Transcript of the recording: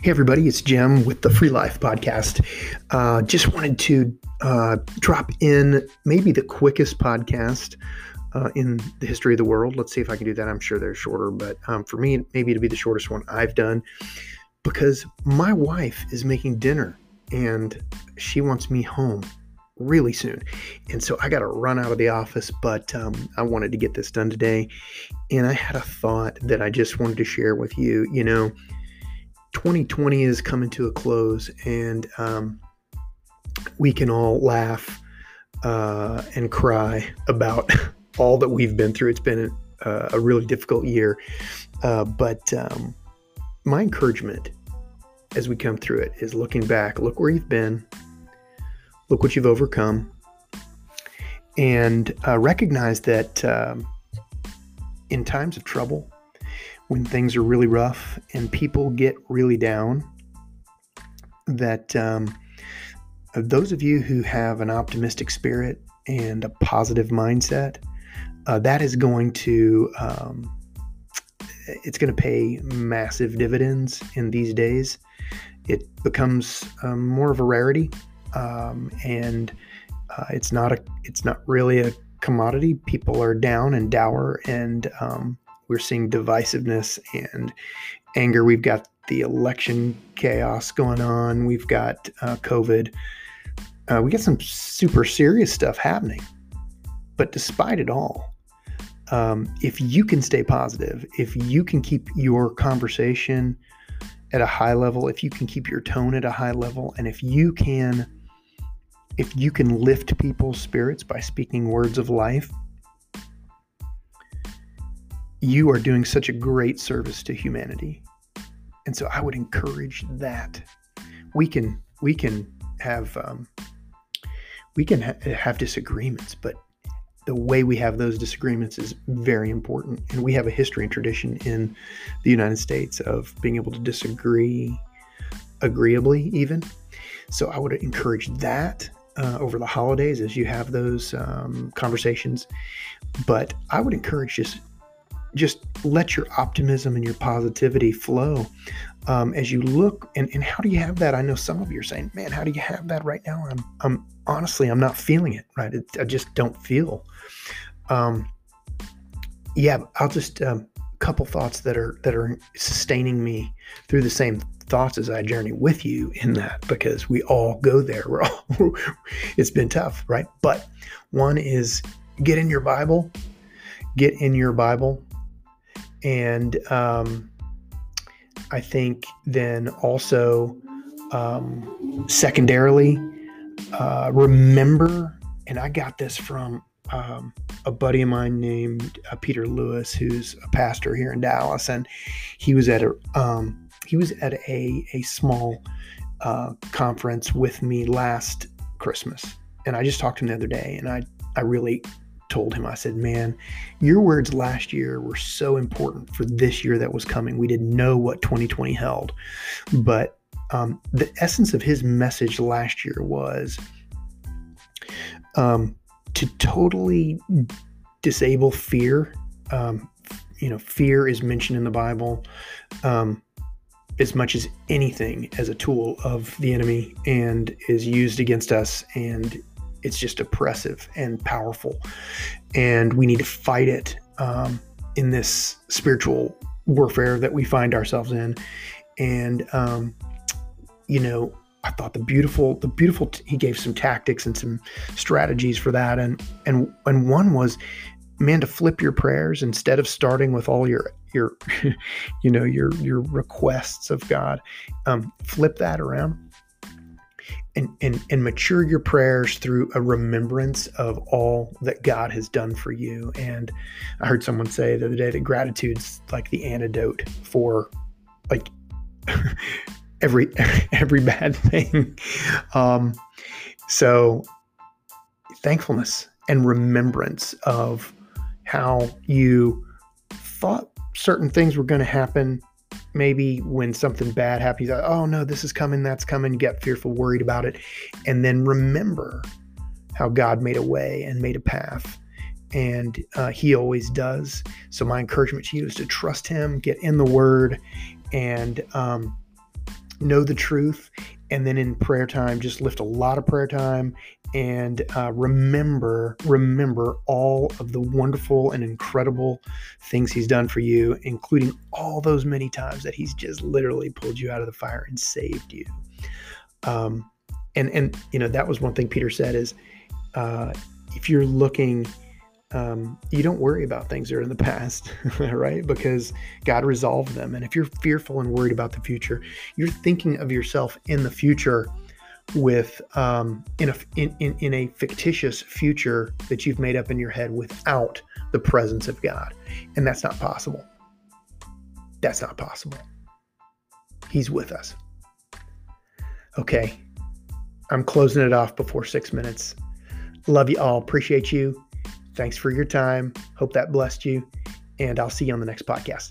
Hey, everybody, it's Jim with the Free Life Podcast. Uh, just wanted to uh, drop in maybe the quickest podcast uh, in the history of the world. Let's see if I can do that. I'm sure they're shorter, but um, for me, maybe to be the shortest one I've done because my wife is making dinner and she wants me home really soon. And so I got to run out of the office, but um, I wanted to get this done today. And I had a thought that I just wanted to share with you. You know, 2020 is coming to a close, and um, we can all laugh uh, and cry about all that we've been through. It's been a, a really difficult year, uh, but um, my encouragement as we come through it is looking back, look where you've been, look what you've overcome, and uh, recognize that um, in times of trouble, when things are really rough and people get really down, that um, those of you who have an optimistic spirit and a positive mindset, uh, that is going to um, it's going to pay massive dividends in these days. It becomes um, more of a rarity, um, and uh, it's not a it's not really a commodity. People are down and dour, and um, we're seeing divisiveness and anger. We've got the election chaos going on. We've got uh, COVID. Uh, we got some super serious stuff happening. But despite it all, um, if you can stay positive, if you can keep your conversation at a high level, if you can keep your tone at a high level, and if you can if you can lift people's spirits by speaking words of life, you are doing such a great service to humanity. And so I would encourage that. We can we can have um, we can ha- have disagreements, but the way we have those disagreements is very important. And we have a history and tradition in the United States of being able to disagree agreeably, even. So I would encourage that uh, over the holidays as you have those um, conversations. But I would encourage just just let your optimism and your positivity flow um, as you look and, and how do you have that? I know some of you are saying man how do you have that right now? I'm, I'm honestly i'm not feeling it right? It, i just don't feel. Um, yeah i'll just um, couple thoughts that are that are sustaining me through the same thoughts as i journey with you in that because we all go there. We're all it's been tough right? But one is get in your bible get in your bible and um, I think then also, um, secondarily, uh, remember, and I got this from um, a buddy of mine named uh, Peter Lewis, who's a pastor here in Dallas, and he was at a um, he was at a a small uh, conference with me last Christmas, and I just talked to him the other day, and I I really told him, I said, Man, your words last year were so important for this year that was coming. We didn't know what 2020 held. But um, the essence of his message last year was um, to totally disable fear. Um, you know, fear is mentioned in the Bible um, as much as anything as a tool of the enemy and is used against us and it's just oppressive and powerful, and we need to fight it um, in this spiritual warfare that we find ourselves in. And um, you know, I thought the beautiful, the beautiful. T- he gave some tactics and some strategies for that, and and and one was, man, to flip your prayers instead of starting with all your your, you know, your your requests of God, um, flip that around and, and, and mature your prayers through a remembrance of all that God has done for you. And I heard someone say the other day that gratitude's like the antidote for like every every bad thing. Um, so thankfulness and remembrance of how you thought certain things were going to happen maybe when something bad happens, oh no, this is coming, that's coming, get fearful, worried about it. And then remember how God made a way and made a path. And uh, He always does. So, my encouragement to you is to trust Him, get in the Word, and um, know the truth, and then in prayer time, just lift a lot of prayer time and uh, remember, remember all of the wonderful and incredible things He's done for you, including all those many times that He's just literally pulled you out of the fire and saved you. Um, and and you know that was one thing Peter said is, uh, if you're looking um, you don't worry about things that are in the past, right? Because God resolved them. And if you're fearful and worried about the future, you're thinking of yourself in the future with um, in a in, in, in a fictitious future that you've made up in your head without the presence of God, and that's not possible. That's not possible. He's with us. Okay, I'm closing it off before six minutes. Love you all. Appreciate you. Thanks for your time. Hope that blessed you. And I'll see you on the next podcast.